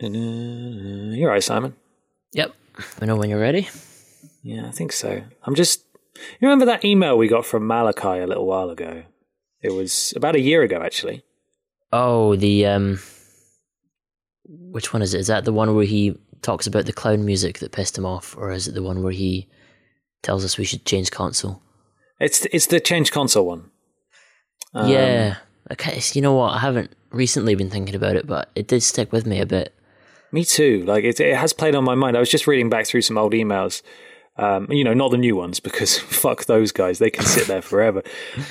You're right, Simon. Yep. I know when you're ready. Yeah, I think so. I'm just. You remember that email we got from Malachi a little while ago? It was about a year ago, actually. Oh, the um, which one is it? Is that the one where he talks about the clown music that pissed him off, or is it the one where he tells us we should change console? It's it's the change console one. Um, yeah. Okay. You know what? I haven't recently been thinking about it, but it did stick with me a bit. Me too. Like it, it has played on my mind. I was just reading back through some old emails. Um, you know, not the new ones because fuck those guys. They can sit there forever.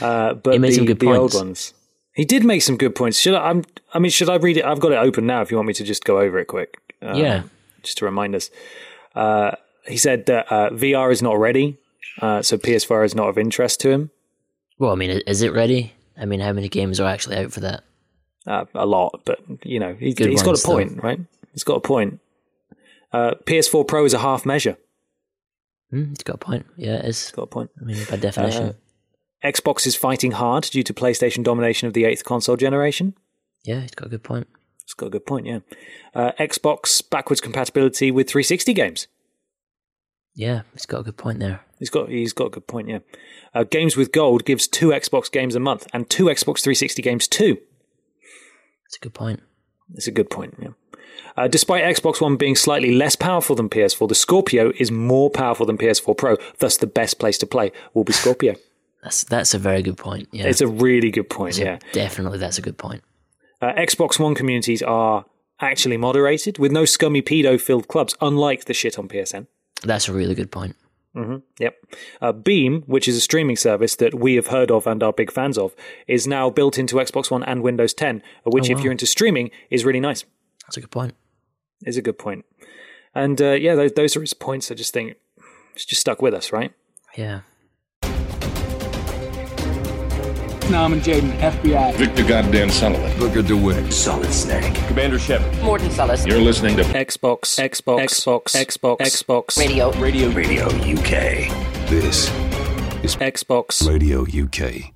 Uh, but the, the old ones. He did make some good points. Should I? I'm, I mean, should I read it? I've got it open now. If you want me to just go over it quick. Um, Yeah. Just to remind us. Uh, he said that uh, VR is not ready, uh, so PS4 is not of interest to him. Well, I mean, is it ready? I mean, how many games are actually out for that? Uh, a lot, but you know, he, he's got a point, right? He's got a point. Uh, PS4 Pro is a half measure. Hmm, it's got a point. Yeah, it is. Got a point. I mean, by definition. Uh, Xbox is fighting hard due to PlayStation domination of the eighth console generation. yeah, it's got a good point. It's got a good point, yeah. Uh, Xbox backwards compatibility with 360 games. Yeah, it's got a good point there. He's got he's got a good point, yeah. Uh, games with Gold gives two Xbox games a month and two Xbox 360 games too. It's a good point. It's a good point, yeah. Uh, despite Xbox One being slightly less powerful than PS4, the Scorpio is more powerful than PS4 Pro. Thus, the best place to play will be Scorpio. That's that's a very good point. Yeah, It's a really good point, yeah. definitely that's a good point. Uh, Xbox One communities are actually moderated with no scummy pedo filled clubs, unlike the shit on PSN. That's a really good point. Yep. Uh, Beam, which is a streaming service that we have heard of and are big fans of, is now built into Xbox One and Windows 10, which, Oh, if you're into streaming, is really nice. That's a good point. Is a good point. And uh, yeah, those, those are his points. I just think it's just stuck with us, right? Yeah. Norman Jayden, FBI. Victor Goddamn Sullivan. Booker DeWitt. Solid Snake. Commander Shepard. Morton Sellis. You're listening to Xbox, Xbox, Xbox, Xbox, Xbox, Radio. Radio. Radio UK. This is Xbox. Radio UK.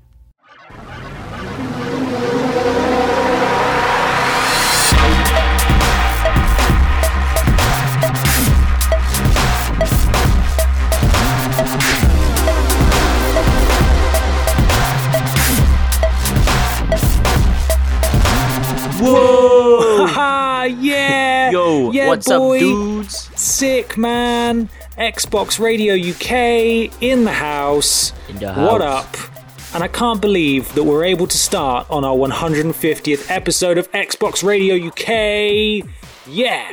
What's boy. up, dudes? Sick, man. Xbox Radio UK in the house. In the What up? And I can't believe that we're able to start on our 150th episode of Xbox Radio UK. Yeah.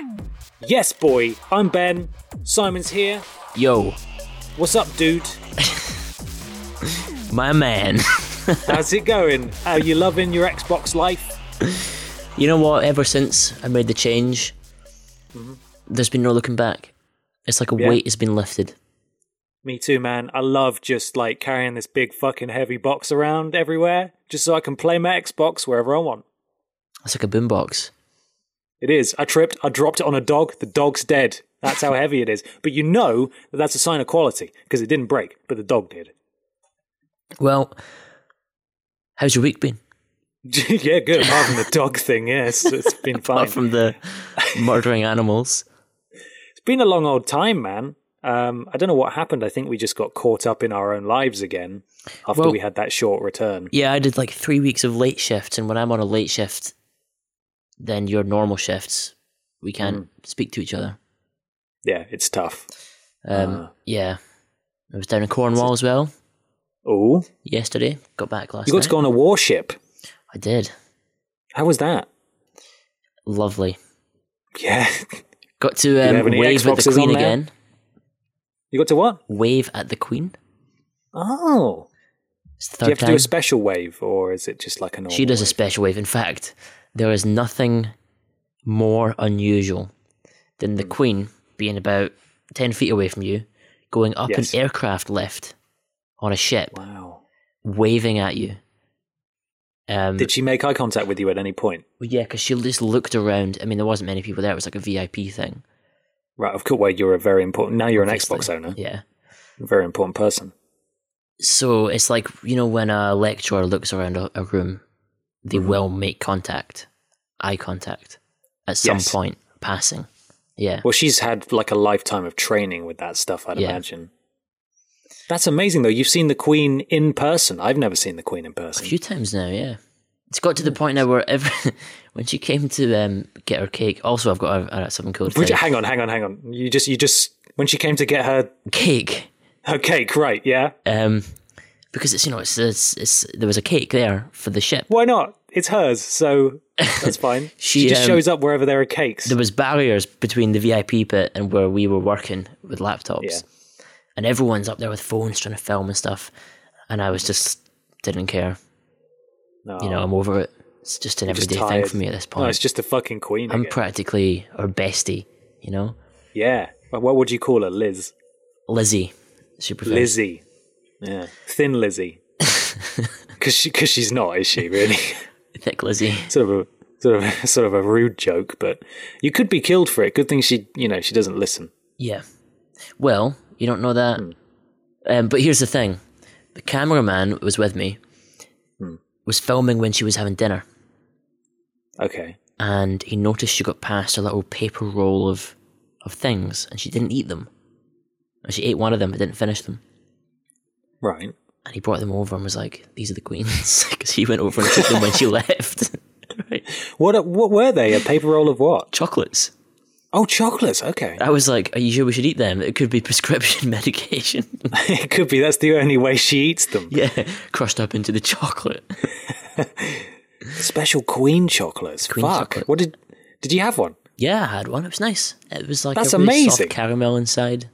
Yes, boy. I'm Ben. Simon's here. Yo, What's up, dude? my man. How's it going? Are you loving your Xbox life? you know what? Ever since I made the change, there's been no looking back. It's like a Yeah. weight has been lifted. Me too, man. I love just like carrying this big fucking heavy box around everywhere just so I can play my Xbox wherever I want. It's like a boombox. It is. I tripped. I dropped it on a dog. The dog's dead. That's how heavy it is. But you know that that's a sign of quality because it didn't break, but the dog did. Well, how's your week been? yeah, good. Apart from the dog thing, yes, it's been fine. Apart from the murdering animals. It's been a long old time, man. Um, I don't know what happened. I think we just got caught up in our own lives again after Well- we had that short return. Yeah, I did like three weeks of late shifts, and when I'm on a late shift, then your normal shifts, we can't speak to each other. Yeah, it's tough. Um, Ah. yeah, I was down in Cornwall as well Oh, yesterday. Got back last you got night. to go on a warship. I did. How was that? Lovely. Yeah, Got to um, wave at the Queen again. you got to what? Wave at the Queen. Oh, It's the do you have to time. do a special wave, or is it just like a normal? She does a special wave. In fact, there is nothing more unusual than Hmm. the Queen being about 10 feet away from you, going up Yes. an aircraft lift on a ship, Wow. waving at you. Um, Did she make eye contact with you at any point? well, yeah, because she just looked around. I mean, there wasn't many people there. It was like a VIP thing. Right, of course. Well, you're a very important. Now you're an obviously. Xbox owner. Yeah. A very important person. So it's like, you know, when a lecturer looks around a, a room, they Mm-hmm. will make contact, eye contact, at some Yes. point passing. Yeah. Well, she's had like a lifetime of training with that stuff, I'd Yeah. imagine. That's amazing, though. You've seen the Queen in person. I've never seen the Queen in person. A few times now, yeah. It's got to the point now where every when she came to um, get her cake. Also, I've got a, a, something cool to Would you- tell you. hang on, hang on, hang on. You just, you just, when she came to get her Cake, her cake, right? Yeah. um, because it's you know it's, it's it's there was a cake there for the ship. Why not? It's hers, so that's fine. She, she, just um, shows up wherever there are cakes. There was barriers between the VIP pit and where we were working with laptops, Yeah. And everyone's up there with phones trying to film and stuff. And I was just didn't care. no, You know, I'm over it. It's just an just everyday thing for me at this point. no, it's just a fucking Queen. I'm again. practically her bestie. You know, yeah. What would you call her, Liz? Lizzie. Super Lizzie. Yeah, thin Lizzie. Because she, cause she's not, is she? Really? thick Lizzie. sort of a sort of a, sort of a rude joke, but you could be killed for it. Good thing she, you know, she doesn't listen. Yeah. Well, you don't know that. Hmm. Um, but here's the thing the cameraman was with me Hmm. was filming when she was having dinner, Okay. and he noticed she got past a little paper roll of, of things, and she didn't eat them. And she ate one of them, but didn't finish them. Right. And he brought them over and was like, These are the queens. Because he went over and took them when she left. right. What what were they? A paper roll of what? Chocolates. Oh, chocolates. Okay. I was like, Are you sure we should eat them? It could be prescription medication. it could be. That's the only way she eats them. yeah, crushed up into the chocolate. Special Queen chocolates. Queen Fuck. chocolate. What did did you have one? Yeah, I had one. It was nice. It was like That's a really amazing. soft caramel inside,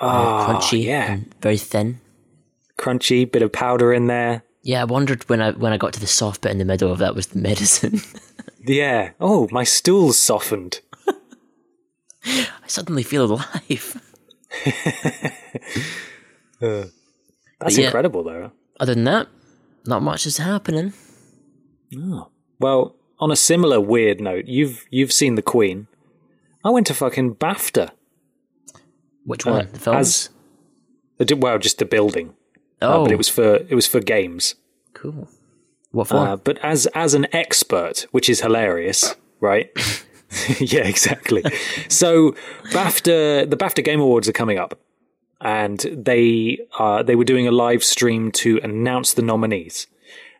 Oh, crunchy, yeah. and very thin. Crunchy, bit of powder in there. Yeah, I wondered when I when I got to the soft bit in the middle of that was the medicine. Yeah. Oh, my stool's softened. I suddenly feel alive. That's yeah. incredible, though. Other than that, not much is happening. Oh. Well, on a similar weird note, you've you've seen the Queen. I went to fucking BAFTA. Which Uh, one? the films? as- Well, just the building, oh, uh, but it was for it was for games. cool. What for? Uh, but as as an expert, which is hilarious, right? yeah, exactly. so BAFTA, the BAFTA Game Awards are coming up, and they uh, they were doing a live stream to announce the nominees,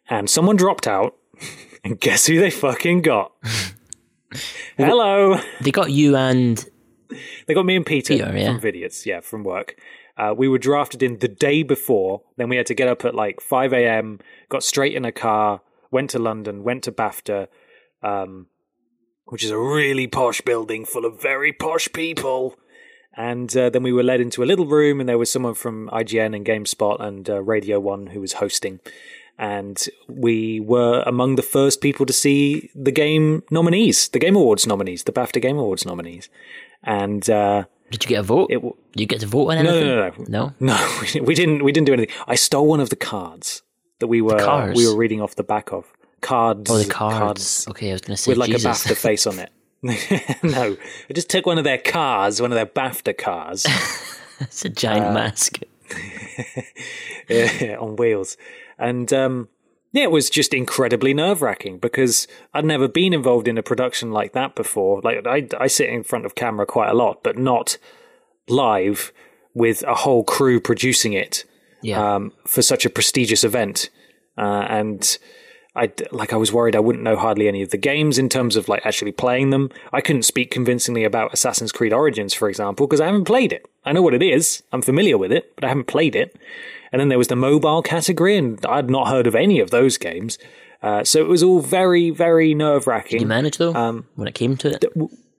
and someone dropped out, and guess who they fucking got? Hello, they got you and they got me and Peter, Peter, yeah. from Vidiots, yeah, from work. Uh, we were drafted in the day before. Then we had to get up at like 5 a.m., got straight in a car, went to London, went to BAFTA, um, which is a really posh building full of very posh people. And uh, then we were led into a little room, and there was someone from IGN and GameSpot and uh, Radio One who was hosting. And we were among the first people to see the game nominees, the Game Awards nominees, the BAFTA Game Awards nominees. And uh, did you get a vote? it, w- you get to vote on anything? no, no, no, No? no, we didn't- we didn't. We didn't do anything. I stole one of the cards that we were we were reading off the back of cards. Oh, the cards. Okay, I was going to say with like Jesus. a BAFTA face on it. no, I just took one of their cars, one of their BAFTA cars, it's a giant Uh, mask. yeah, on wheels, and um, yeah, it was just incredibly nerve wracking because I'd never been involved in a production like that before. Like I, I sit in front of camera quite a lot, but not live with a whole crew producing it. Yeah. um, for such a prestigious event. Uh, and I like I was worried I wouldn't know hardly any of the games in terms of like actually playing them. I couldn't speak convincingly about Assassin's Creed Origins, for example, because I haven't played it. I know what it is. I'm familiar with it, but I haven't played it. And then there was the mobile category, and I'd not heard of any of those games. Uh, so it was all very, very nerve wracking. You wracking. manage, though, um, when it came to it?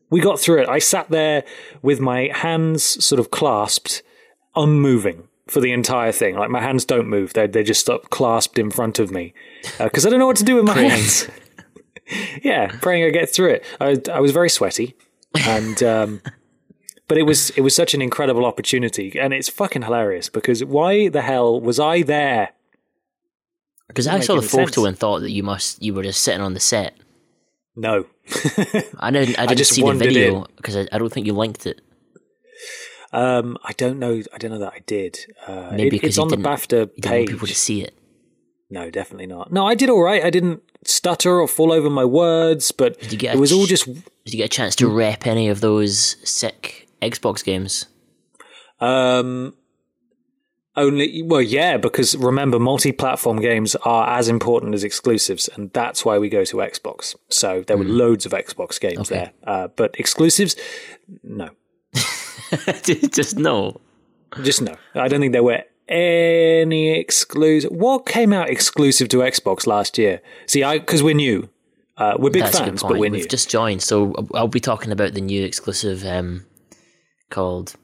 We got through it. I sat there with my hands sort of clasped, unmoving for the entire thing. Like my hands don't move; they they just stop clasped in front of me because I don't know what to do with my hands. yeah, praying I get through it. I I was very sweaty, and um, but it was it was such an incredible opportunity, and it's fucking hilarious because why the hell was I there? Because I saw the photo sense. and thought that you must you were just sitting on the set. No, I didn't. I didn't just see the video because I, I don't think you linked it. Um, I don't know. I don't know that I did. Uh, Maybe it- because it's on the BAFTA You didn't want people to see it. No, definitely not. No, I did all right. I didn't stutter or fall over my words, but Did you get it was all just Did you get a chance to rep any of those sick Xbox games? um only well, yeah, because remember multi-platform games are as important as exclusives and that's why we go to Xbox. So there were loads of Xbox games Okay. there. Uh, but exclusives no. Just no. Just no. I don't think there were any exclusive. What came out exclusive to Xbox last year? See, I because we're new. Uh, we're big That's fans, but we're We've new. just joined, so I'll be talking about the new exclusive um, called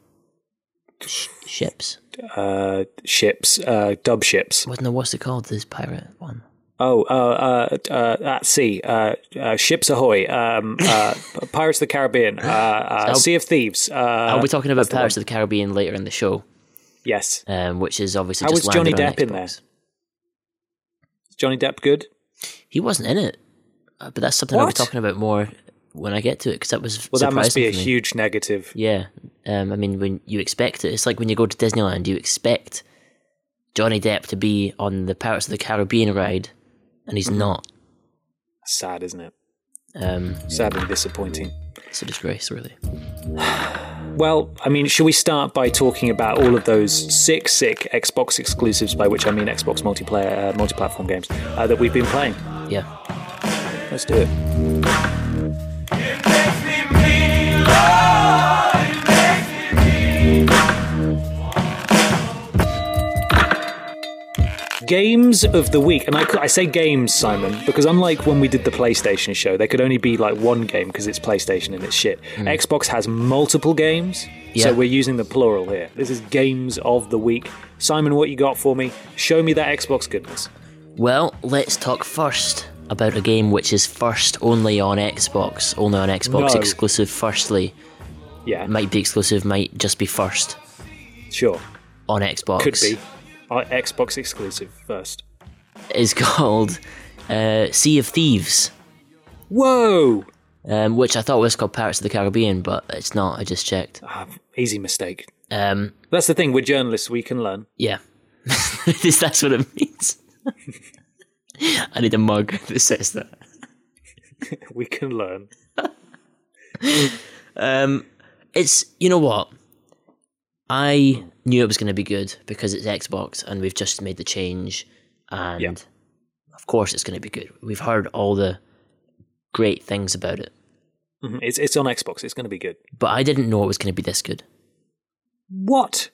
Ships. uh, ships, uh, dub ships. What no? What's it called? This pirate one. Oh, uh, uh, uh, at sea, uh, uh, ships ahoy, um, uh, Pirates of the Caribbean, uh, uh, Sea of Thieves. Uh, I'll be talking about that's the Pirates of the Caribbean later in the show, Yes, um, which is obviously How just was Johnny Depp in there? Is Johnny Depp good? He wasn't in it, uh, but that's something I'll be talking about more when I get to it because that was Well, that must be a me. huge negative. Yeah, um, I mean, when you expect it, it's like when you go to Disneyland, you expect Johnny Depp to be on the Pirates of the Caribbean ride, and he's Mm-hmm. not. Sad, isn't it? Um, Sad and disappointing. it's a disgrace, really. Well, I mean, should we start by talking about all of those sick, sick Xbox exclusives, by which I mean Xbox multiplayer, uh, multi-platform games uh, that we've been playing? Yeah. Let's do it. Games of the week, and I, I say games, Simon, because unlike when we did the PlayStation show, there could only be like one game because it's PlayStation and it's shit. Hmm. Xbox has multiple games, Yeah. so we're using the plural here. This is games of the week. Simon, what you got for me? Show me that Xbox goodness. Well, let's talk first about a game which is first only on Xbox, only on Xbox No. exclusive. Firstly, Yeah, might be exclusive, might just be first sure, on Xbox. could be. Uh, Xbox exclusive first. Is called uh, Sea of Thieves. Whoa! um, which I thought was called Pirates of the Caribbean, but it's not. I just checked. Ah, easy mistake. Um, That's the thing. We're journalists. We can learn. yeah, that's what it means. I need a mug that says that. We can learn. Um, it's you know what? I knew it was going to be good because it's Xbox, and we've just made the change, and Yeah. of course it's going to be good. We've heard all the great things about it, Mhm. It's it's on Xbox. It's going to be good. but I didn't know it was going to be this good. What?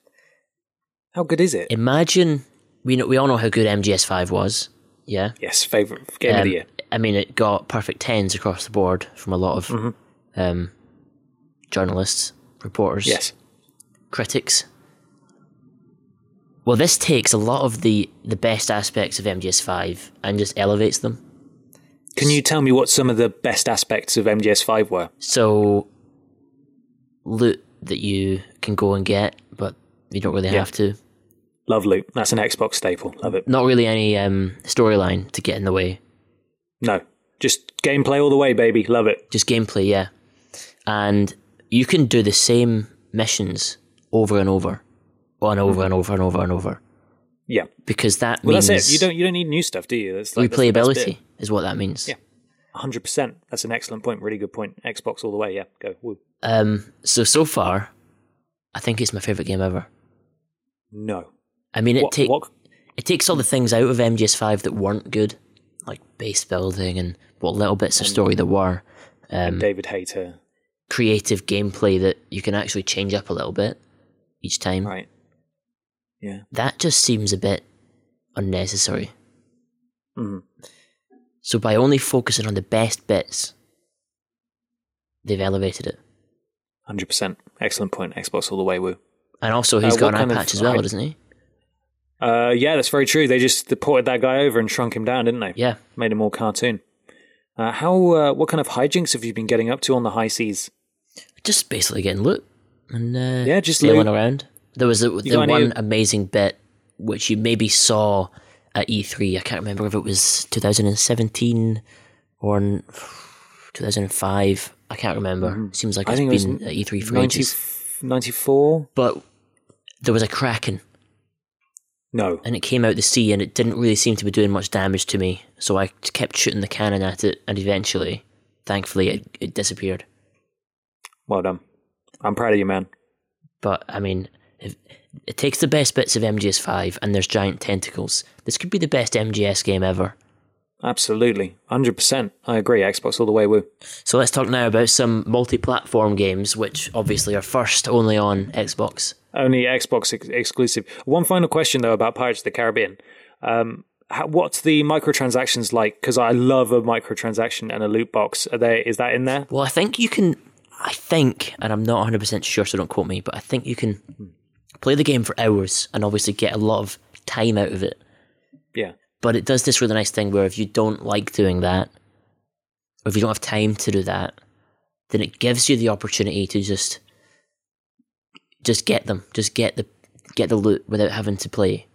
How good is it? Imagine we know we all know how good MGS5 was. Yeah. yes, favorite game of Um, the year. I mean, it got perfect tens across the board from a lot of Mhm. um, journalists, reporters, Yes. Critics. Well, this takes a lot of the, the best aspects of MGS5 and just elevates them. Can you tell me what some of the best aspects of MGS5 were? So, loot that you can go and get, but you don't really Yeah. have to. Love loot. That's an Xbox staple. Love it. Not really any um, storyline to get in the way. No, just gameplay all the way, baby. Love it. just gameplay, yeah. And you can do the same missions over and over, and over and over and over and over, Yeah. because that Well, means that's it. You don't you don't need new stuff, do you? That's like, that's replayability is what that means. Yeah. 100%. That's an excellent point. Really good point. Xbox all the way. Yeah. Go. Woo. Um. So so far, I think it's my favorite game ever. No. I mean, it What, take what it takes all the things out of MGS5 that weren't good, like base building and what little bits of story there were. Um, David Hayter. creative gameplay that you can actually change up a little bit each time. Right. Yeah. That just seems a bit unnecessary. Mhm. So by only focusing on the best bits, they've elevated it. 100%. Excellent point. Xbox all the way. Woo. And also, he's Uh, got an eye kind of as well, doesn't he? Uh, yeah, that's very true. They just they ported that guy over and shrunk him down, didn't they? Yeah. Made him more cartoon. Uh, how? Uh, what kind of hijinks have you been getting up to on the high seas? Just basically getting loot and uh, Yeah, just sailing loot. around. There was a, the got any- one amazing bit which you maybe saw at E3. I can't remember if it was 2017 or 2005. I can't remember. Seems like. I it's think it was been at E3 for 90, ages. 94? But there was a kraken No. and it came out the sea and it didn't really seem to be doing much damage to me. So I kept shooting the cannon at it, and eventually, thankfully, it, it disappeared. Well done. I'm proud of you, man. But I mean, if, it takes the best bits of MGS5 and there's giant tentacles. This could be the best MGS game ever. Absolutely. 100%. I agree. Xbox all the way, woo. So let's talk now about some multi platform games, which obviously are first only on Xbox. Only Xbox ex- exclusive. One final question, though, about Pirates of the Caribbean. Um, how, what's the microtransactions like? Because I love a microtransaction and a loot box. Are there? Is that in there? Well, I think you can. I think, and I'm not 100% sure, so don't quote me, but I think you can play the game for hours and obviously get a lot of time out of it. Yeah. But it does this really nice thing where if you don't like doing that, or if you don't have time to do that, then it gives you the opportunity to just just get them, just get the get the loot without having to play.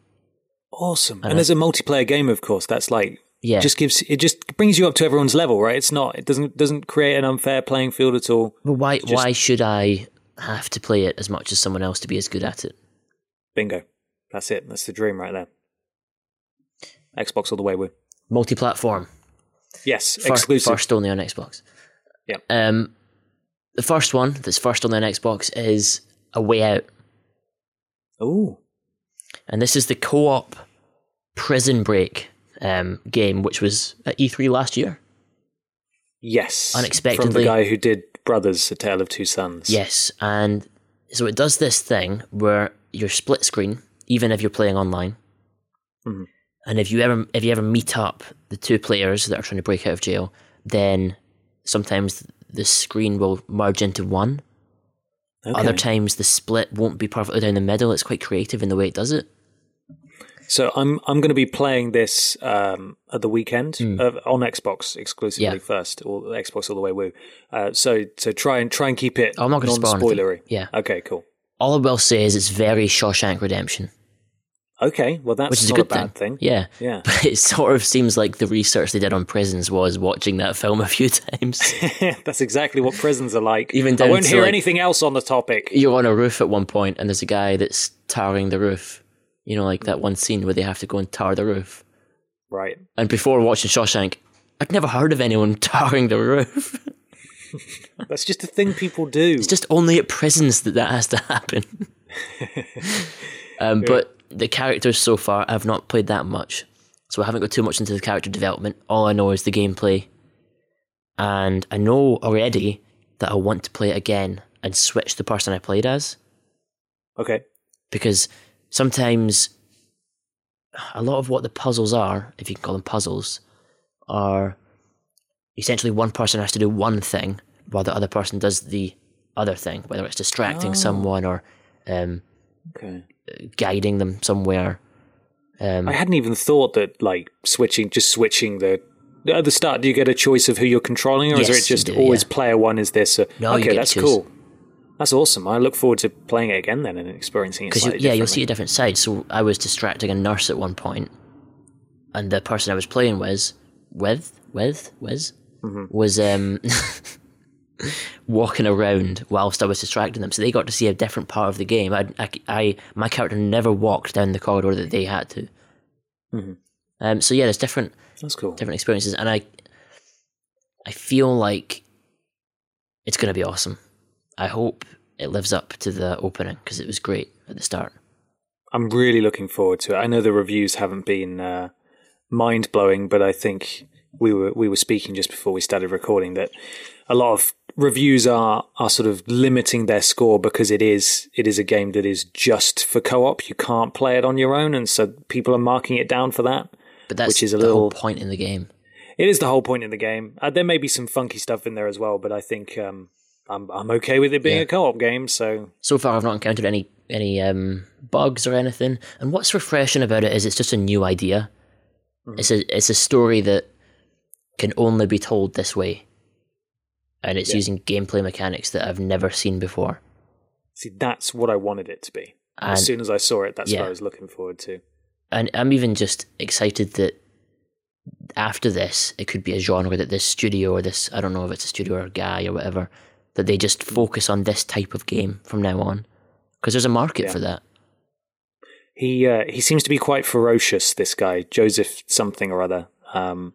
Awesome. I And as a multiplayer game, of course, that's like Yeah. just gives it just brings you up to everyone's level, right? It's not. It doesn't doesn't create an unfair playing field at all. But why just- why should I have to play it as much as someone else to be as good at it? Bingo. That's it. That's the dream right there. Xbox all the way, woo. Multi-platform. Yes, Fir- exclusive. First only on Xbox. Yeah. Um, the first one that's first only on Xbox is A Way Out, Ooh. and this is the co-op Prison Break um, game, which was at E3 last year. Yes. From the guy who did Brothers: A Tale of Two Sons. Yes, and so it does this thing where you're split screen, even if you're playing online. Mhm. And if you ever if you ever meet up the two players that are trying to break out of jail, then sometimes the screen will merge into one. Okay. Other times the split won't be perfectly down the middle. It's quite creative in the way it does it. So I'm I'm going to be playing this um, at the weekend uh, on Xbox exclusively. Yeah. first, or Xbox all the way woo. Uh, so so try and try and keep it I'm not gonna spoil anything. non-spoilery. Yeah. Okay. Cool. All I will say is it's very Shawshank Redemption, Okay. Well, that's which is a good bad thing. Yeah, Yeah. But it sort of seems like the research they did on prisons was watching that film a few times. that's exactly what prisons are like. Even I won't hear like- anything else on the topic. You're on a roof at one point, and there's a guy that's tarring the roof. You know, like that one scene where they have to go and tar the roof. Right. And before watching Shawshank, I'd never heard of anyone tarring the roof. That's just a thing people do. It's just only at prisons that that has to happen. um, But the characters so far, I've not played that much. So I haven't got too much into the character development. All I know is the gameplay. And I know already that I want to play it again and switch the person I played as. okay. Because sometimes a lot of what the puzzles are, if you can call them puzzles, are essentially one person has to do one thing while the other person does the other thing, whether it's distracting someone or um, Okay. guiding them somewhere. Um, I hadn't even thought that like switching, just switching the. At the start, do you get a choice of who you're controlling, or is it just do, always yeah. player one is this? Uh, No, okay, that's cool. That's awesome. I look forward to playing it again then and experiencing it. Because yeah, you'll see a different side. So I was distracting a nurse at one point, and the person I was playing was with with was Mm-hmm. was um walking around whilst I was distracting them. So they got to see a different part of the game. I, I, I my character never walked down the corridor that they had to. Mm-hmm. Um. So yeah, there's different That's cool. different experiences, and I I feel like it's going to be awesome. I hope it lives up to the opening because it was great at the start. I'm really looking forward to it. I know the reviews haven't been uh, mind blowing, but I think we were we were speaking just before we started recording that a lot of reviews are are sort of limiting their score because it is it is a game that is just for co-op. You can't play it on your own, and so people are marking it down for that. But that's Which is a little- point in the game. It is the whole point in the game. Uh, there may be some funky stuff in there as well, but I think um, I'm I'm okay with it being Yeah. a co-op game. So So far, I've not encountered any any um, bugs or anything. And what's refreshing about it is it's just a new idea. It's a it's a story that can only be told this way, and it's Yeah. using gameplay mechanics that I've never seen before. see, that's what I wanted it to be. And as soon as I saw it, that's what. I was looking forward to. and I'm even just excited that after this, it could be a genre that this studio or this I don't know if it's a studio or a guy or whatever that they just focus on this type of game from now on because there's a market Yeah. for that. he uh, he seems to be quite ferocious. This guy Joseph something or other. Um,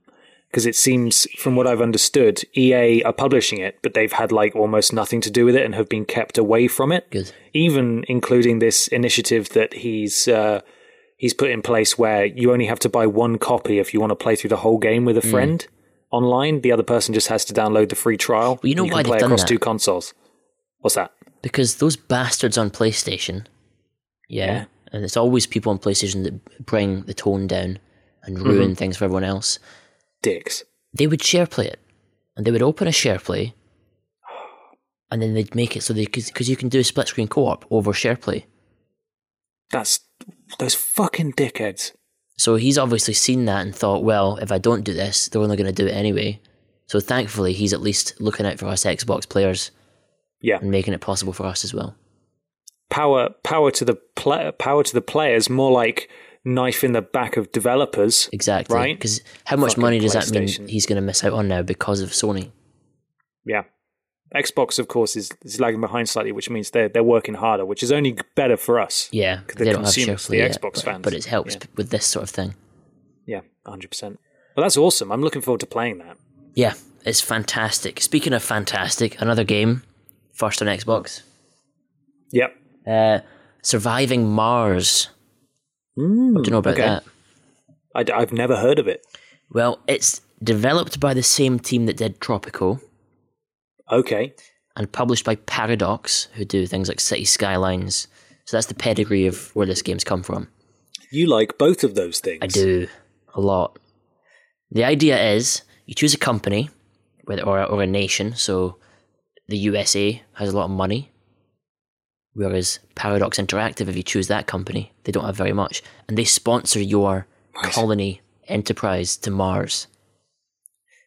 because it seems, from what I've understood, EA are publishing it, but they've had like almost nothing to do with it and have been kept away from it. Good. Even including this initiative that he's uh, he's put in place, where you only have to buy one copy if you want to play through the whole game with a friend online. The other person just has to download the free trial. Well, you know and why can play across that? two consoles. What's that? Because those bastards on PlayStation, yeah, Yeah. and it's always people on PlayStation that bring the tone down and ruin Mm-hmm. things for everyone else. Dicks. They would share play it, and they would open a share play, and then they'd make it so they because you can do a split screen co op over share play. That's those fucking dickheads. So he's obviously seen that and thought, well, if I don't do this, they're only going to do it anyway. So thankfully, he's at least looking out for us Xbox players Yeah. and making it possible for us as well. power power to the pla power to the players more like knife in the back of developers Exactly. Right? Because how much Fucking money does that mean he's going to miss out on now because of Sony? yeah xbox of course is, is lagging behind slightly which means they're, they're working harder which is only better for us Yeah, 'Cause they the don't have share consumers, play the yet, Xbox but, fans. but it helps Yeah. with this sort of thing. yeah 100% well that's awesome i'm looking forward to playing that Yeah, it's fantastic. Speaking of fantastic, another game, first on Xbox, yep uh, Surviving Mars. what do you know about okay. that? I, have never heard of it Well, it's developed by the same team that did Tropico okay and published by Paradox, who do things like City Skylines. So that's the pedigree of where this game's come from. you like both of those things I do a lot. The idea is you choose a company, or or a nation. So the USA has a lot of money, whereas Paradox Interactive, if you choose that company, they don't have very much, and they sponsor your colony enterprise to Mars.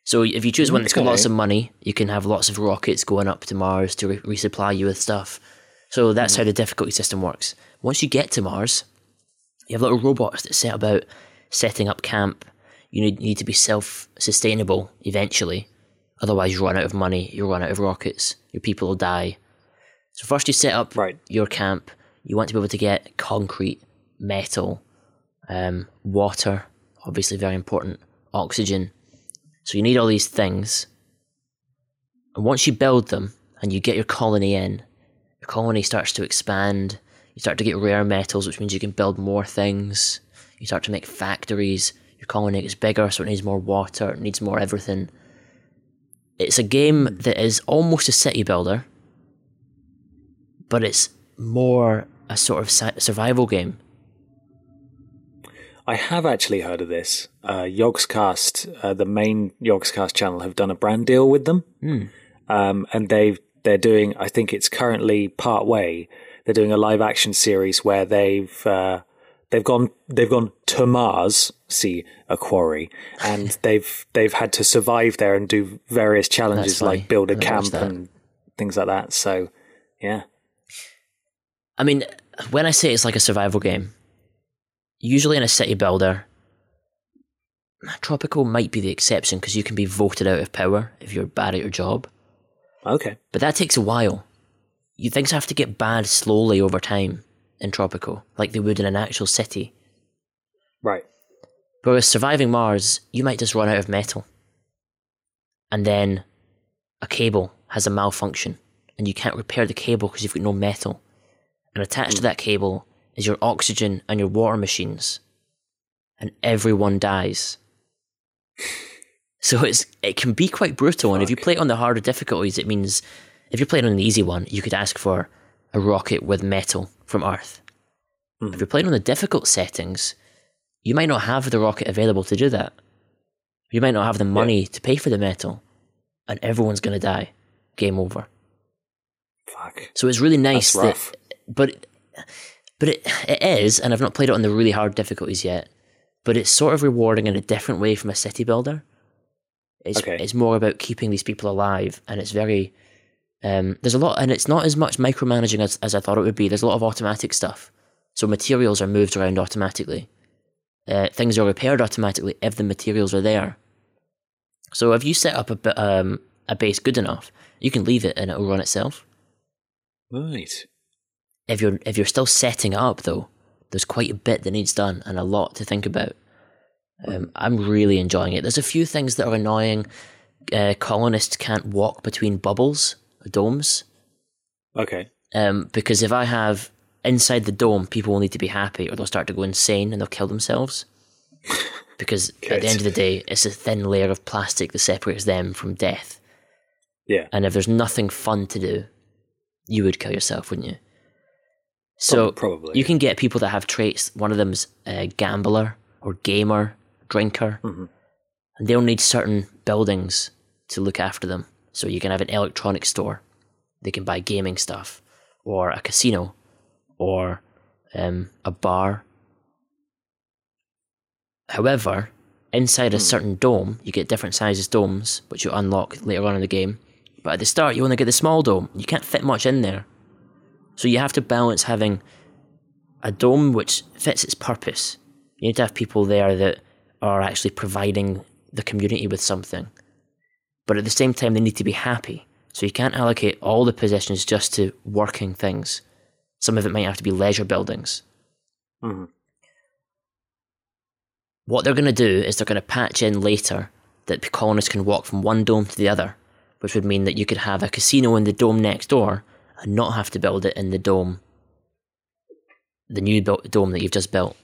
So if you choose one that's got Okay. lots of money, you can have lots of rockets going up to Mars to re- resupply you with stuff. So that's how the difficulty system works. Once you get to Mars, you have little robots that set about setting up camp. You need, need to be self sustainable eventually. Otherwise, you run out of money, you run out of rockets, your people will die. So, first, you set up Right. your camp. You want to be able to get concrete, metal, um, water, obviously, very important, oxygen. So, you need all these things. And once you build them and you get your colony in, your colony starts to expand. You start to get rare metals, which means you can build more things. You start to make factories. Your colony gets bigger, so it needs more water, it needs more everything. It's a game that is almost a city builder, but it's more a sort of survival game. I have actually heard of this. Uh, Yogscast, uh, the main Yogscast channel, have done a brand deal with them, um, and they they're doing. I think it's currently part way. They're doing a live action series where they've uh, they've gone they've gone to Mars, see a quarry, and they've they've had to survive there and do various challenges like build a camp and things like that. So, yeah, I mean, when I say it's like a survival game, usually in a city builder, Tropico might be the exception because you can be voted out of power if you're bad at your job. okay, But that takes a while. You things have to get bad slowly over time in Tropico, like they would in an actual city. right, Whereas surviving Mars, you might just run out of metal. And then a cable has a malfunction, and you can't repair the cable because you've got no metal. And attached to hmm. that cable is your oxygen and your water machines. And everyone dies. So it's it can be quite brutal, and if you play it on the harder difficulties, it means if you're playing on the easy one, you could ask for a rocket with metal from Earth. If you're playing on the difficult settings, you might not have the rocket available to do that. You might not have the money to pay for the metal, and everyone's going to die. Game over. fuck, So it's really nice that, but but it it is, and I've not played it on the really hard difficulties yet. But it's sort of rewarding in a different way from a city builder. It's Okay. it's more about keeping these people alive, and it's very um, there's a lot, and it's not as much micromanaging as as I thought it would be. There's a lot of automatic stuff, so materials are moved around automatically. Uh, things are repaired automatically if the materials are there. So if you set up a um, a base good enough, you can leave it and it will run itself right, if you're if you're still setting it up though, There's quite a bit that needs done and a lot to think about. Um, I'm really enjoying it. There's a few things that are annoying. Uh, colonists can't walk between bubbles, domes, Okay. um, because if I have inside the dome, people will need to be happy or they'll start to go insane and they'll kill themselves. because at the end of the day, it's a thin layer of plastic that separates them from death. Yeah. And if there's nothing fun to do, you would kill yourself, wouldn't you? So probably, you can get people that have traits. One of them's a gambler or gamer, drinker, Mm-hmm. and they'll need certain buildings to look after them. So you can have an electronic store. They can buy gaming stuff, or a casino, or um, a bar. However, inside Hmm. a certain dome, you get different sizes domes, which you unlock later on in the game. But at the start, you only get the small dome. You can't fit much in there. So you have to balance having a dome which fits its purpose. You need to have people there that are actually providing the community with something. But at the same time, they need to be happy. So you can't allocate all the positions just to working things. Some of it might have to be leisure buildings. Mhm. What they're going to do is they're going to patch in later that colonists can walk from one dome to the other, which would mean that you could have a casino in the dome next door and not have to build it in the dome, the new built dome that you've just built.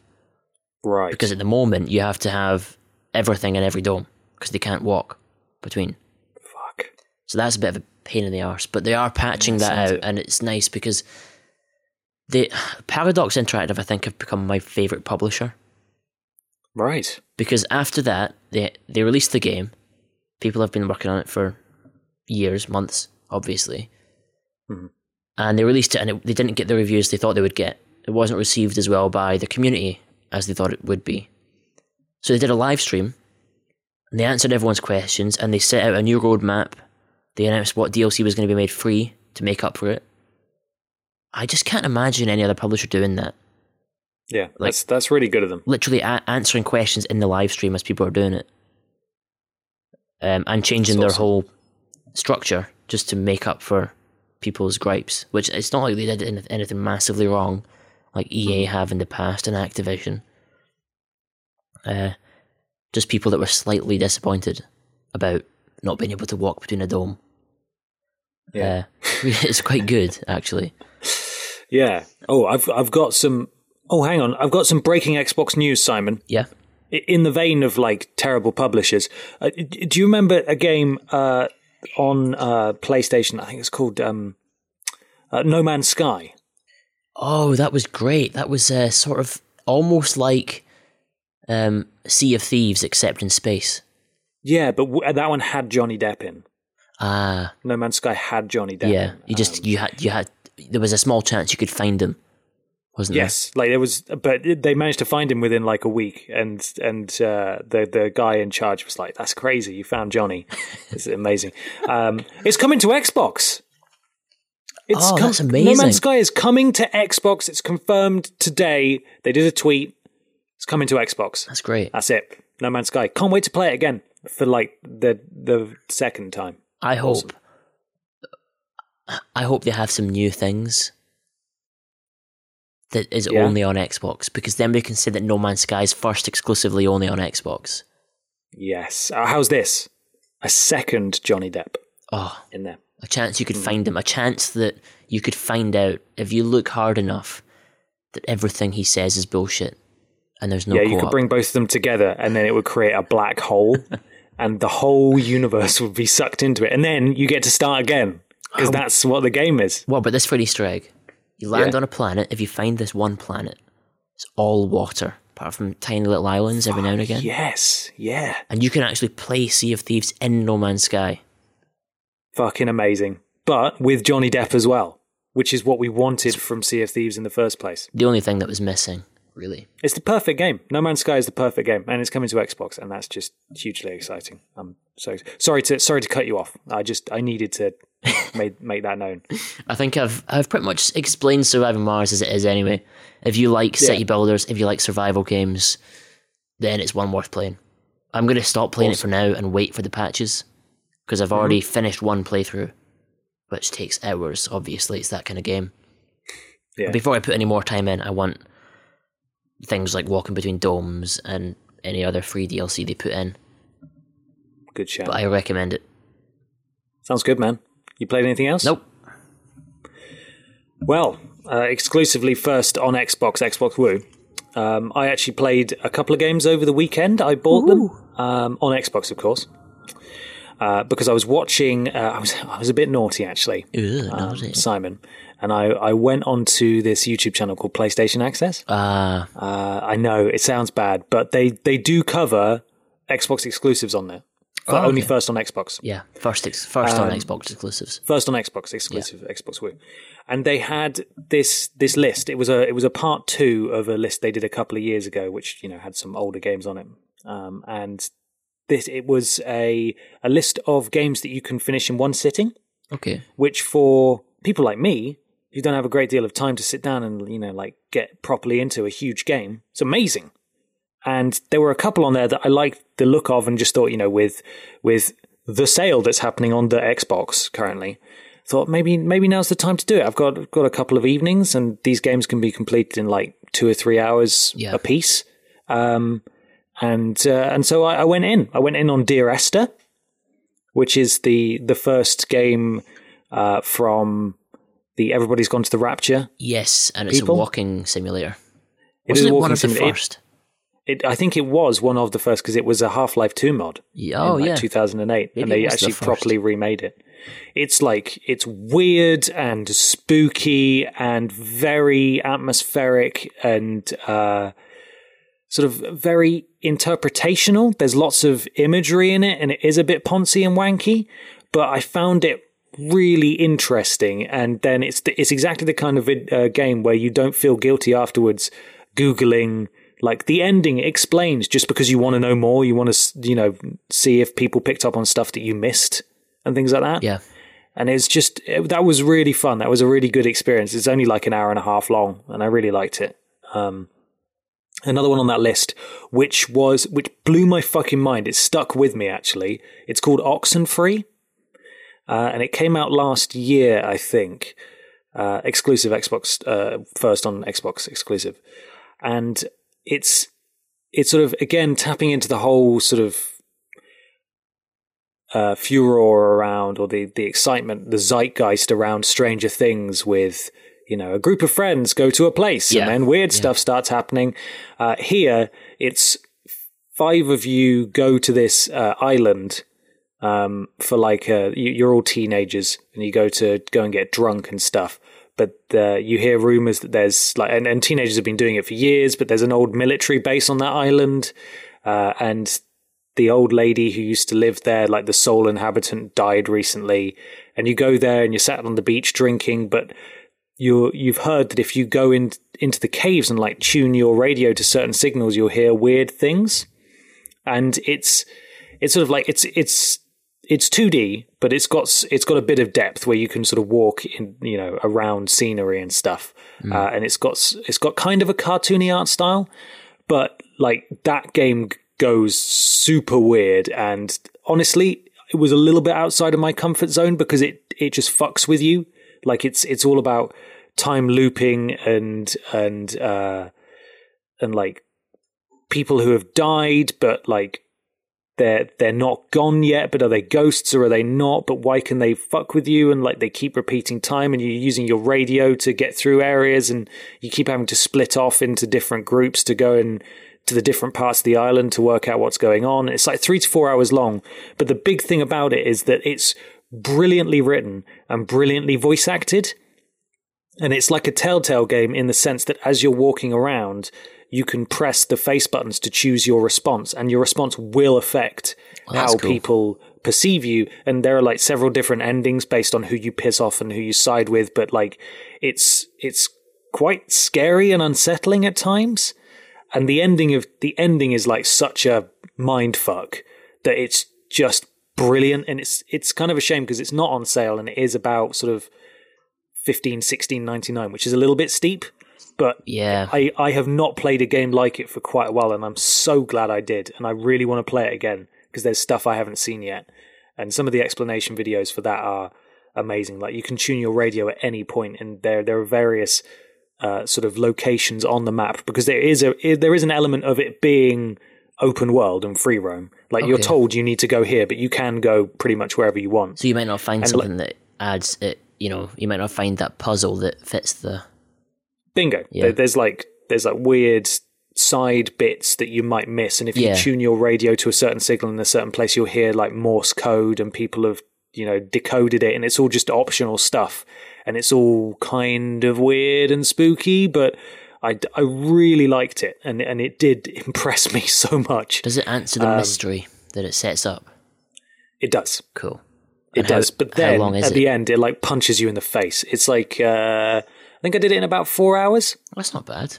right. Because at the moment, you have to have everything in every dome because they can't walk between. Fuck. So that's a bit of a pain in the arse. But they are patching Yeah, that out, it. and it's nice because the Paradox Interactive, I think, have become my favorite publisher Right. because after that they they released the game. People have been working on it for years, months, obviously, Mhm. And they released it, and it, they didn't get the reviews they thought they would get. It wasn't received as well by the community as they thought it would be. So they did a live stream, and they answered everyone's questions, and they set out a new roadmap. They announced what DLC was going to be made free to make up for it. I just can't imagine any other publisher doing that. Yeah. that's that's really good of them. literally a- answering questions in the live stream as people are doing it, um, and changing their awesome. whole structure just to make up for people's gripes. Which it's not like they did anything massively wrong, like EA have in the past and Activision. Uh, just people that were slightly disappointed about not being able to walk between a dome. Yeah. Uh, it's quite good actually. Yeah. Oh, I've I've got some. Oh, hang on. I've got some breaking Xbox news, Simon. Yeah. In the vein of like terrible publishers, uh, do you remember a game uh, on uh, PlayStation? I think it's called um, uh, No Man's Sky. Oh, that was great. That was uh, sort of almost like um, Sea of Thieves, except in space. Yeah, but w- that one had Johnny Depp in. Ah, No Man's Sky had Johnny Depp. yeah. in. You just Um, you had you had there was a small chance you could find him, wasn't it? yes, like there was, but they managed to find him within like a week, and and uh, the the guy in charge was like, "That's crazy, you found Johnny. It's amazing." um, it's coming to Xbox. It's Oh, that's amazing. No. Man's Sky is coming to Xbox. It's confirmed today. They did a tweet. It's coming to Xbox. That's great. That's it. No Man's Sky. Can't wait to play it again for like the the second time. I hope. Awesome. I hope they have some new things that is Yeah. only on Xbox because then we can say that No Man's Sky is first exclusively only on Xbox. Yes. Uh, how's this? A second Johnny Depp Oh, in there. a chance you could Hmm. find him, a chance that you could find out if you look hard enough that everything he says is bullshit and there's no yeah, you co-op. could bring both of them together, and then it would create a black hole, and the whole universe would be sucked into it, and then you get to start again because Oh. that's what the game is. What about this for an Easter egg? You land Yeah. on a planet. If you find this one planet, it's all water, apart from tiny little islands every now and again. Yes, yeah, And you can actually play Sea of Thieves in No Man's Sky. fucking amazing. But with Johnny Depp as well, which is what we wanted from Sea of Thieves in the first place. The only thing that was missing, really. It's the perfect game. No Man's Sky is the perfect game, and it's coming to Xbox, and that's just hugely exciting. I'm so sorry to sorry to cut you off. I just I needed to make make that known. I think I've I've pretty much explained Surviving Mars as it is anyway. If you like city Yeah. builders, if you like survival games, then it's one worth playing. I'm going to stop playing it for now and wait for the patches because I've already mm-hmm. finished one playthrough, which takes hours. Obviously, it's that kind of game. Yeah. Before I put any more time in, I want things like walking between domes and any other free DLC they put in. Good shout. But I recommend it. Sounds good, man. You played anything else? Nope. Well, uh, exclusively first on Xbox, Xbox Woo. Um, I actually played a couple of games over the weekend. I bought them um, on Xbox, of course, uh, because I was watching. Uh, I was I was a bit naughty actually, um, naughty. Simon, and I I went onto this YouTube channel called PlayStation Access. Ah, Uh, I know it sounds bad, but they they do cover Xbox exclusives on there, Oh, only okay. first on Xbox. yeah. First, ex- first on Um, Xbox exclusives. first on Xbox exclusive Xbox Wire, and they had this this list. It was a it was a part two of a list they did a couple of years ago, which you know had some older games on it. Um, and this it was a a list of games that you can finish in one sitting, Okay. which for people like me who don't have a great deal of time to sit down and you know like get properly into a huge game, it's amazing. And there were a couple on there that I liked the look of, and just thought, you know, with with the sale that's happening on the Xbox currently, thought maybe maybe now's the time to do it. I've got got a couple of evenings, and these games can be completed in like two or three hours Yeah. a piece. Um, and uh, and so I, I went in. I went in on Dear Esther, which is the the first game uh, from the Everybody's Gone to the Rapture. Yes, and it's People? a walking simulator. It Wasn't it one of the simulator. It- first? It, I think it was one of the first because it was a Half Life Two mod. Yeah, oh, in like yeah. 2008, and they was the actually properly remade it. It's like it's weird and spooky and very atmospheric and uh, sort of very interpretational. There's lots of imagery in it, and it is a bit poncy and wanky. But I found it really interesting, and then it's it's exactly the kind of uh, game where you don't feel guilty afterwards googling like the ending explains just because you want to know more you want to you know see if people picked up on stuff that you missed and things like that. Yeah. and it's just it, that was really fun. That was a really good experience. It's only like an hour and a half long and i really liked it. Um another one on that list which was which blew my fucking mind. It stuck with me actually. It's called oxenfree uh, and it came out last year i think. Uh, exclusive xbox uh, first on xbox exclusive. And it's it's sort of again tapping into the whole sort of uh, furor around or the the excitement, the zeitgeist around Stranger Things with you know a group of friends go to a place Yeah. and then weird stuff starts happening. Uh, here, it's five of you go to this uh, island um, for like uh, you, you're all teenagers and you go to go and get drunk and stuff. But uh, you hear rumors that there's like, and, and teenagers have been doing it for years. But there's an old military base on that island, uh, and the old lady who used to live there, like the sole inhabitant, died recently. And you go there and you're sat on the beach drinking, but you you've heard that if you go in into the caves and like tune your radio to certain signals, you'll hear weird things. And it's it's sort of like it's it's it's 2D, but it's got it's got a bit of depth where you can sort of walk in, you know, around scenery and stuff. Uh, and it's got it's got kind of a cartoony art style, but like that game goes super weird. And honestly, it was a little bit outside of my comfort zone because it it just fucks with you. Like it's it's all about time looping and and uh, and like people who have died, but like they're they're not gone yet, but are they ghosts or are they not? But why can they fuck with you? And like they keep repeating time, and you're using your radio to get through areas, and you keep having to split off into different groups to go and to the different parts of the island to work out what's going on. It's like three to four hours long, but the big thing about it is that it's brilliantly written and brilliantly voice acted. And it's like a telltale game in the sense that as you're walking around, you can press the face buttons to choose your response, and your response will affect that's how cool. people perceive you. And there are like several different endings based on who you piss off and who you side with, but like it's it's quite scary and unsettling at times. And the ending of the ending is like such a mind fuck that it's just brilliant and it's it's kind of a shame because it's not on sale and it is about sort of 15 16 99 which is a little bit steep but Yeah. I, I have not played a game like it for quite a while and i'm so glad i did and i really want to play it again because there's stuff i haven't seen yet and some of the explanation videos for that are amazing like you can tune your radio at any point and there there are various uh, sort of locations on the map because there is a there is an element of it being open world and free roam. Like you're told you need to go here, but you can go pretty much wherever you want. So you might not find And something that adds it. You know, you might not find that puzzle that fits the. Bingo. Yeah. There, there's like there's like weird side bits that you might miss, and if Yeah. you tune your radio to a certain signal in a certain place, you'll hear like Morse code, and people have you know decoded it, and it's all just optional stuff, and it's all kind of weird and spooky, but. I, I really liked it, and and it did impress me so much. Does it answer Um, the mystery that it sets up? It does. Cool. It And how- does, but then at it? the end, it like punches you in the face. It's like uh, think I did it in about four hours. That's not bad.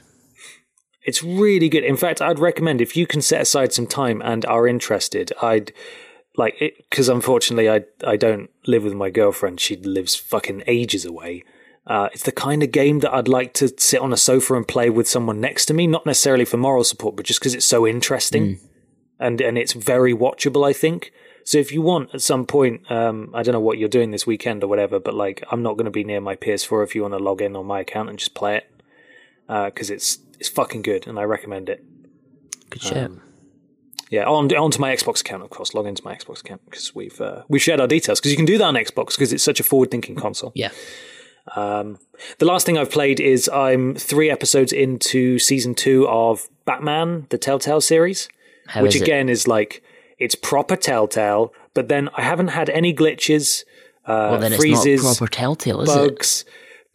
It's really good. In fact, I'd recommend if you can set aside some time and are interested, I'd like it because unfortunately, I I don't live with my girlfriend. She lives fucking ages away. Uh, it's the kind of game that I'd like to sit on a sofa and play with someone next to me, not necessarily for moral support, but just because it's so interesting and and it's very watchable. I think. So if you want at some point, um, I don't know what you're doing this weekend or whatever, but like I'm not going to be near my PS4 if you want to log in on my account and just play it because it's it's fucking good and I recommend it. Good shit. Um, Yeah, on onto my Xbox account, of course. Log into my Xbox account because we've uh, we've shared our details because you can do that on Xbox because it's such a forward thinking console. yeah. The last thing I've played is I'm three episodes into season two of Batman, the Telltale series, How which is again is like it's proper Telltale, but then I haven't had any glitches, uh, Well, then freezes, it's not proper Telltale, is it? bugs.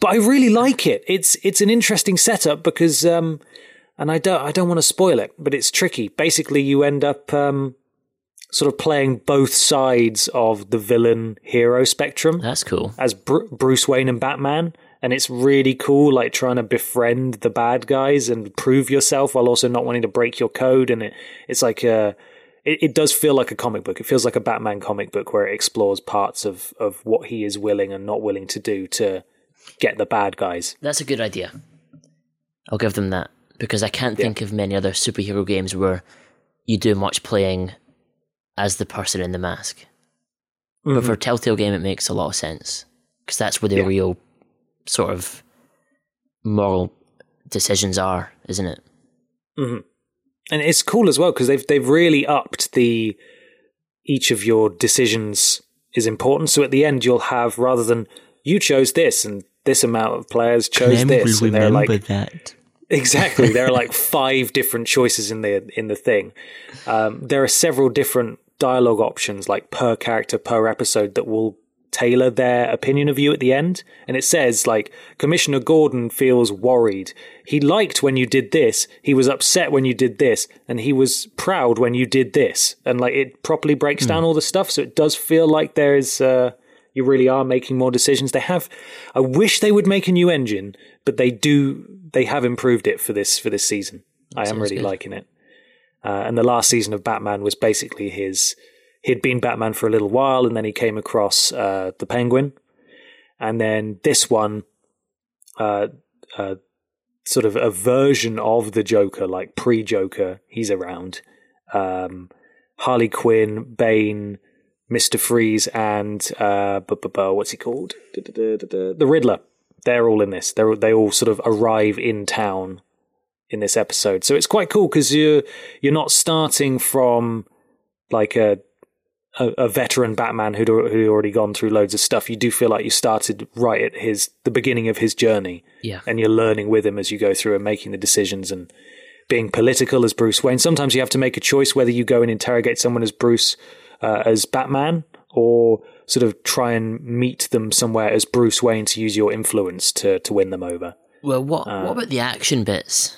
but I really like it. It's it's an interesting setup because um and I don't I don't want to spoil it, but it's tricky. Basically you end up um sort of playing both sides of the villain hero spectrum That's cool. as Bru- Bruce Wayne and Batman and it's really cool like trying to befriend the bad guys and prove yourself while also not wanting to break your code and it it's like a it, it does feel like a comic book. It feels like a Batman comic book where it explores parts of, of what he is willing and not willing to do to get the bad guys. That's a good idea. I'll give them that because I can't think of many other superhero games where you do much playing as the person in the mask. But for a Telltale game, it makes a lot of sense because that's where the Mm-hmm. Yeah. real sort of moral decisions are, isn't it? And it's cool as well because they've they've really upped the each of your decisions is important. So at the end, you'll have rather than you chose this and this amount of players chose this, and they're like that. Exactly. There are like five different choices in the in the thing. Um, there are several different dialogue options, like per character per episode, that will tailor their opinion of you at the end. And it says like Commissioner Gordon feels worried. He liked when you did this. He was upset when you did this, and he was proud when you did this. And like it properly breaks down all the stuff, so it does feel like there is. Uh, you really are making more decisions. They have. I wish they would make a new engine, but they do. They have improved it for this for this season. I am really good. liking it. Uh, and the last season of Batman was basically his. He'd been Batman for a little while, and then he came across uh, the Penguin, and then this one, uh, uh, sort of a version of the Joker, like pre-Joker. He's around. Um, Harley Quinn, Bane, Mister Freeze, and uh, what's he called? The Riddler. They're all in this. They they all sort of arrive in town in this episode, so it's quite cool because you're you're not starting from like a a, a veteran Batman who'd who'd already gone through loads of stuff. You do feel like you started right at his the beginning of his journey, Yeah. and you're learning with him as you go through and making the decisions and being political as Bruce Wayne. Sometimes you have to make a choice whether you go and interrogate someone as Bruce uh, as Batman or sort of try and meet them somewhere as Bruce Wayne to use your influence to to win them over. Well, what Uh, what about the action bits?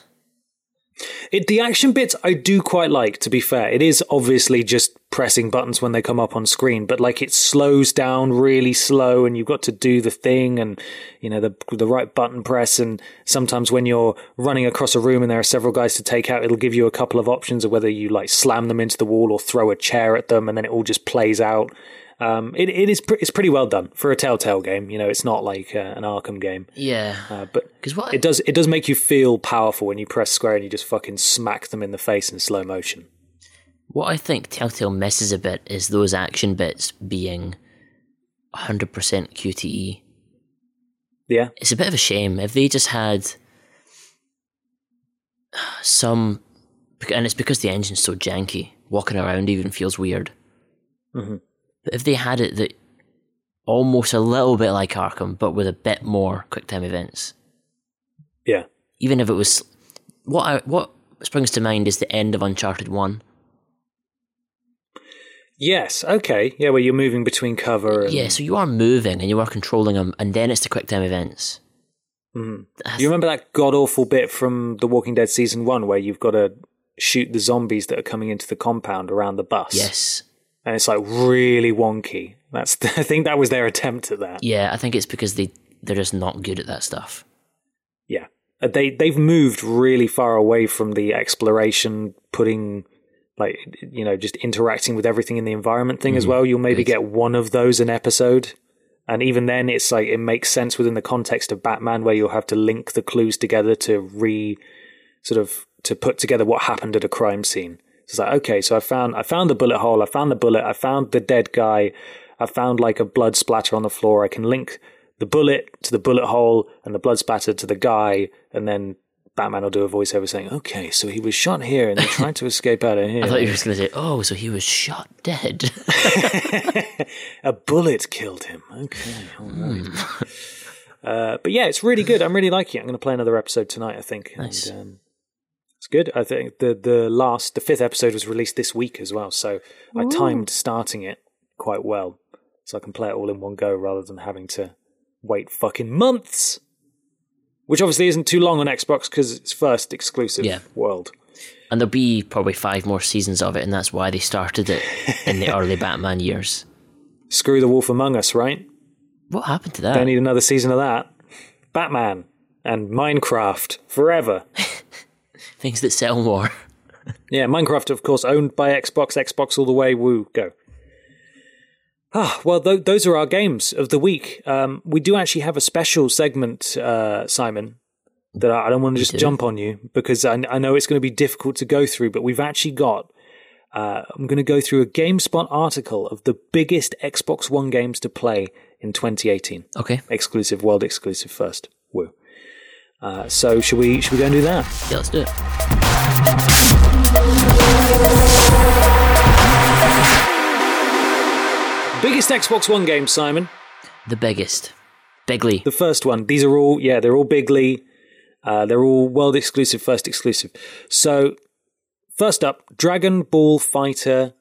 It, the action bits I do quite like. To be fair, it is obviously just pressing buttons when they come up on screen, but like it slows down really slow, and you've got to do the thing, and you know the the right button press. And sometimes when you're running across a room and there are several guys to take out, it'll give you a couple of options of whether you like slam them into the wall or throw a chair at them, and then it all just plays out. Um, it it is pre- it's pretty well done for a Telltale game. You know, it's not like uh, an Arkham game, Yeah. uh, but Because what it does it does make you feel powerful when you press square and you just fucking smack them in the face in slow motion. What I think Telltale misses a bit is those action bits being 100% QTE. Yeah. It's a bit of a shame if they just had some, and it's because the engine's so janky. Walking around even feels weird. Mhm. But if they had it that almost a little bit like Arkham, but with a bit more quick time events, Yeah. even if it was what I, what springs to mind is the end of Uncharted One. Yes. Okay. Yeah. Where you're moving between cover. And, Yeah, so you are moving and you are controlling them, and then it's the quick time events. Mhm. You remember that god awful bit from The Walking Dead season one where you've got to shoot the zombies that are coming into the compound around the bus? Yes, And it's like really wonky. That's I think that was their attempt at that. yeah, I think it's because they they're just not good at that stuff. Yeah. Uh, They they've moved really far away from the exploration, putting like you know just interacting with everything in the environment thing as well. You'll maybe Good. get one of those an episode, and even then, it's like it makes sense within the context of Batman, where you'll have to link the clues together to re sort of to put together what happened at a crime scene. It's like okay, so I found I found the bullet hole, I found the bullet, I found the dead guy, I found like a blood splatter on the floor. I can link the bullet to the bullet hole and the blood splatter to the guy, and then Batman will do a voiceover saying, "Okay, so he was shot here and he tried to escape out of here. I thought you were just going to say, "Oh, so he was shot dead." a bullet killed him." Okay, all right. uh, but yeah, it's really good. I'm really liking it. I'm going to play another episode tonight. I think. Nice. And, um, it's good. I think the the last the fifth episode was released this week as well, so I timed starting it quite well, so I can play it all in one go rather than having to wait fucking months. Which obviously isn't too long on Xbox because it's first exclusive Yeah. world. and there'll be probably five more seasons of it, and that's why they started it in the early Batman years. Screw the Wolf Among Us, right? What happened to that? Don't need another season of that. Batman and Minecraft forever. Things that sell more. Yeah, Minecraft, of course, owned by Xbox. Xbox all the way. Woo, go. Ah, well, th- those are our games of the week. Um, we do actually have a special segment, uh, Simon, that I, I don't want to just do? jump on you because I, I know it's going to be difficult to go through, but we've actually got. Uh, I'm going to go through a GameSpot article of the biggest Xbox One games to play in 2018. Okay, Exclusive, world exclusive first. Woo. Uh, so should we should we go and do that? yeah, let's do it. Biggest Xbox One game, Simon. The biggest, bigly. The first one. These are all, yeah, they're all bigly. Uh, they're all world exclusive, first exclusive. So, first up, Dragon Ball Fighter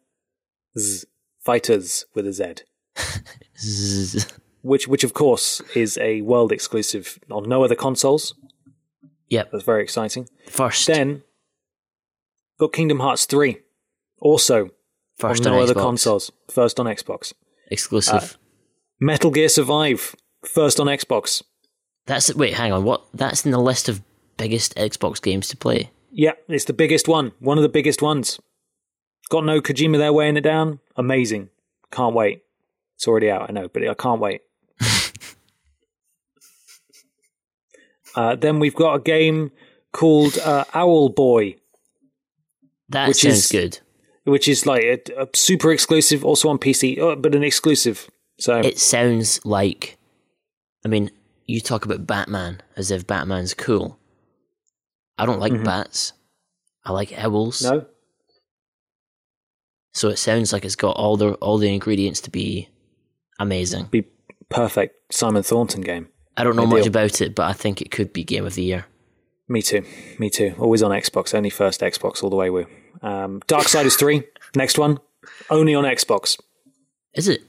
Z, Fighters with a Z, which, which of course is a world exclusive on no other consoles. Yep. That's very exciting. First, Then, got Kingdom Hearts 3, also first on on no other Xbox. consoles, first on Xbox. Exclusive. Uh, Metal Gear Survive, first on Xbox. That's wait, hang on. What? That's in the list of biggest Xbox games to play. Yeah, it's the biggest one. One of the biggest ones. Got no Kojima there weighing it down. Amazing. Can't wait. It's already out, I know, but I can't wait. Uh, then we've got a game called uh, Owlboy, That Which sounds is- good. which is like a, a super exclusive, also on PC, uh, but an exclusive. So It sounds like. I mean, you talk about Batman as if Batman's cool. I don't like bats. I like owls. no, So it sounds like it's got all the all the ingredients to be amazing. be perfect Simon Thornton game. I don't know much about it, but I think it could be game of the year. Me too. Me too. Always on Xbox. Only first Xbox all the way. Woo. Um, Darksiders three. Next one. Only on Xbox. Is it?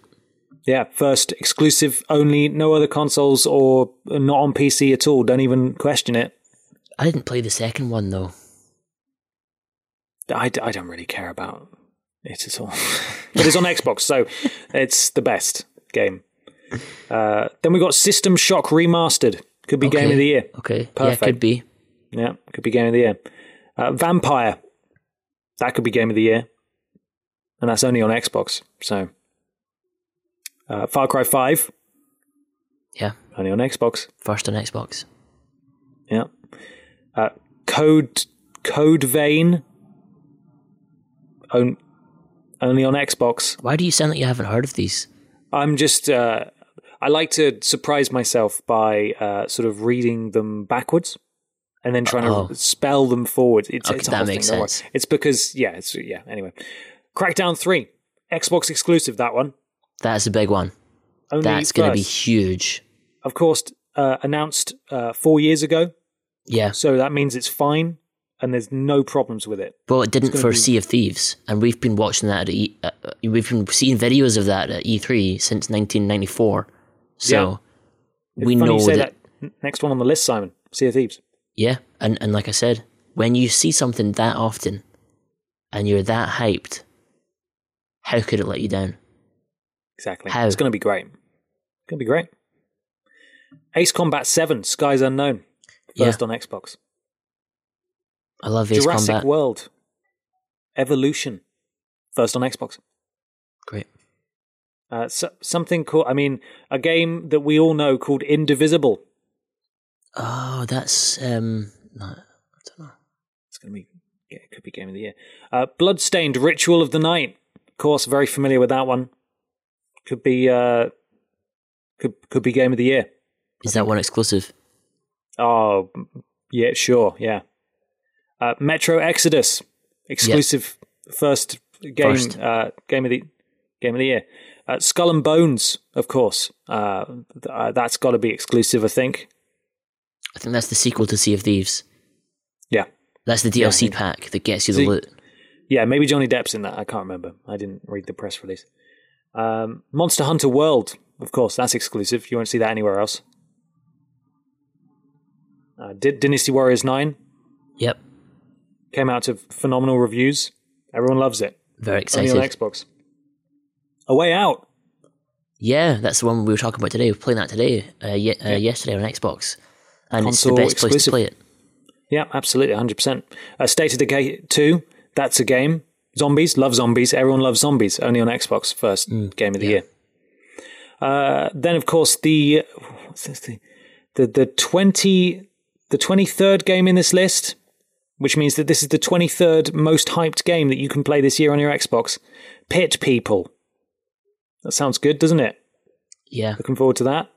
Yeah, first exclusive only, no other consoles or not on PC at all. Don't even question it. I didn't play the second one though. I, I don't really care about it at all. but it's on Xbox, so it's the best game. Uh, then we got System Shock Remastered. Could be game of the year. Okay. Perfect. Yeah, could be. Yeah, could be game of the year. Uh, Vampyr. That could be game of the year. And that's only on Xbox. So, uh, Far Cry 5. Yeah. Only on Xbox. First on Xbox. Yeah. Uh, Code Code Vein. On, only on Xbox. Why do you sound like you haven't heard of these? I'm just. Uh, I like to surprise myself by uh, sort of reading them backwards and then trying Oh. to spell them forward. It's, Okay, it's that makes thing, sense. It's because yeah, it's yeah. Anyway, Crackdown three, Xbox exclusive. That one. That's a big one. Only That's going to be huge. of course, uh, announced uh, four years ago. Yeah. So that means it's fine and there's no problems with it. Well, it didn't for be- Sea of Thieves, and we've been watching that. At e, uh, uh, we've been seeing videos of that at E3 since 1994. So we Funny know you say that, that. Next one on the list, Simon. Sea of Thieves. Yeah, and and like I said, when you see something that often, and you're that hyped, how could it let you down? Exactly. How? It's going to be great. It's going to be great. Ace Combat 7, Skies Unknown. First on Xbox. I love Ace Jurassic Combat. World. Evolution. First on Xbox. Great. Uh, so, something called, I mean, a game that we all know called Indivisible. Oh, that's um. No, I don't know. It's going to be, yeah, it could be Game of the Year. Uh, Bloodstained Ritual of the Night. Of course, very familiar with that one. Could be, uh, could, could be Game of the Year. Is that one exclusive? Oh, yeah, sure, yeah. Uh, Metro Exodus, exclusive first game, First. Uh, game of the game of the year. Uh, Skull and Bones, of course. Uh, th- uh, that's got to be exclusive, I think. I think that's the sequel to Sea of Thieves. Yeah, That's the DLC think- pack that gets you the See- loot. yeah. Maybe Johnny Depp's in that. I can't remember. I didn't read the press release. Um, Monster Hunter World, of course, that's exclusive. You won't see that anywhere else. Uh, Dynasty Warriors Nine Yep. came out to phenomenal reviews. Everyone loves it. Very Only on. Xbox. A Way Out. Yeah, that's the one we were talking about today. We're playing that today, uh, ye- uh, yesterday on Xbox, and Console it's the best place to play it. Yeah, absolutely, 100%. Uh, State of Decay 2, that's a game. Zombies, love zombies. Everyone loves zombies. Only on Xbox, first game of the year. Uh, then, of course, the, what's this thing? the the 20, the 23rd game in this list, which means that this is the 23rd most hyped game that you can play this year on your Xbox. Pit People. That sounds good, doesn't it? Yeah, Looking forward to that.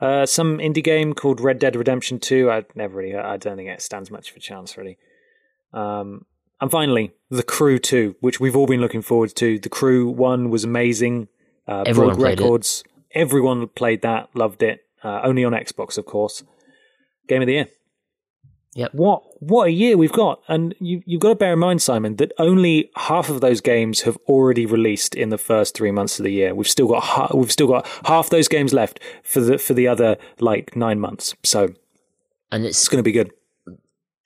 Uh, some indie game called Red Dead Redemption 2. I never really, I don't think it stands much of a chance, really. Um, and finally, The Crew 2, which we've all been looking forward to. The Crew 1 was amazing. Uh, Everyone broke played it. records. Everyone played that, loved it. Uh, only on Xbox, of course. Game of the year. Yep. What what a year we've got, and you you've got to bear in mind, Simon, that only half of those games have already released in the first three months of the year. We've still got ha- we've still got half those games left for the for the other like nine months. So and it's it's going to be good.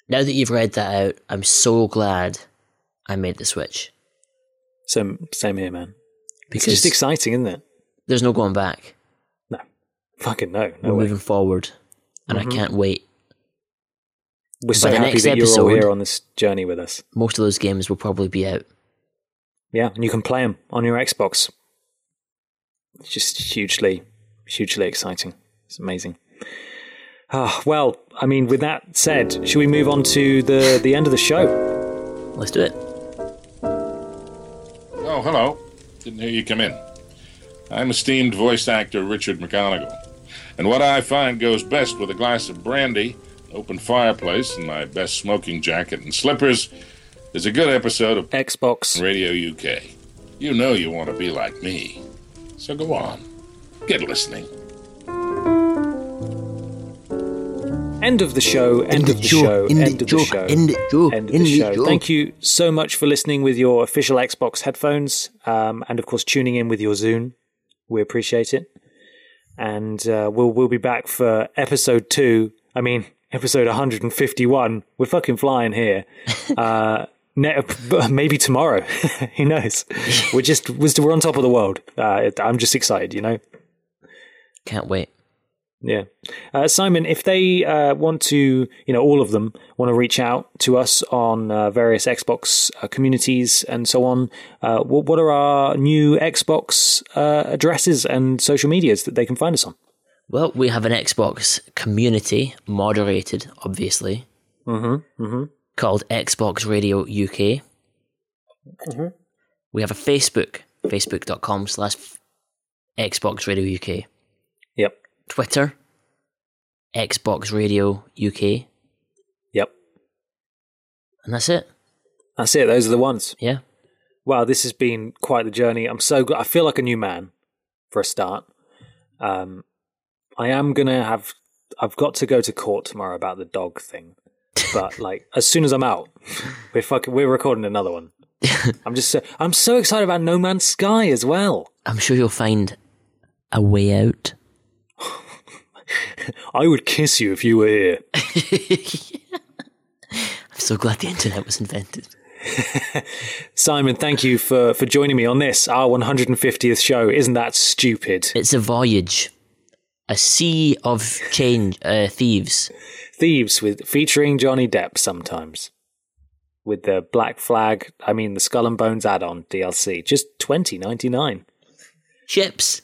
now that you've read that out, I'm so glad I made the switch Same same here, man. It's because just exciting, isn't it? there's no going back. No, fucking no, no We're way. moving forward, and Mhm. I can't wait. We're so by the happy next that you're all here on this journey with us. Most of those games will probably be out. Yeah, and you can play them on your Xbox. It's just hugely, hugely exciting. It's amazing. Ah, well, I mean, with that said, should we move on to the the end of the show? Let's do it. Oh, hello. Didn't hear you come in. I'm esteemed voice actor Richard McGonagle. And what I find goes best with a glass of brandy, an open fireplace, and my best smoking jacket and slippers is a good episode of Xbox. Radio UK. You know you want to be like me. So go on. Get listening. End of the show. End of the show. End of the show. End the show. End of the show. Thank you so much for listening with your official Xbox headphones, um, and of course tuning in with your Zune. We appreciate it, and uh, we'll we'll be back for episode two. I mean, episode 151. We're fucking flying here. Uh, ne- maybe tomorrow. Who knows? We're just we're on top of the world. Uh, I'm just excited, you know. Can't wait. Yeah. Uh, Simon, if they uh, want to, you know, all of them want to reach out to us on uh, various Xbox uh, communities and so on, uh, what, what are our new Xbox uh, addresses and social medias that they can find us on? Well, we have an Xbox community, moderated, obviously, Mm-hmm. Mm-hmm. called Xbox Radio UK. Mm-hmm. We have a Facebook, facebook.com slash Xbox Radio UK. Yep. Twitter, Xbox Radio UK. Yep. And that's it. That's it. Those are the ones. Yeah. Wow, this has been quite the journey. I'm so good. I feel like a new man for a start. Um, I am gonna have. I've got to go to court tomorrow about the dog thing, but like as soon as I'm out, we're fucking, we're recording another one. I'm just so, I'm so excited about No Man's Sky as well. I'm sure you'll find a way out. I would kiss you if you were here. I'm so glad the internet was invented. Simon, thank you for for joining me on this our 150th show. Isn't that stupid? It's a voyage, a sea of change, uh, thieves. Thieves with featuring Johnny Depp sometimes. With the Black Flag, I mean the Skull and Bones add-on DLC, just 20.99. Ships.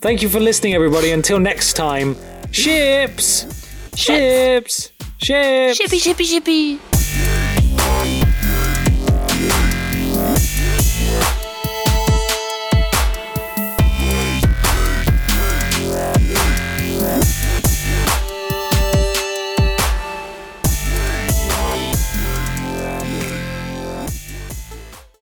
Thank you for listening, everybody. Until next time, ships, ships, ships. Shippy, shippy, shippy.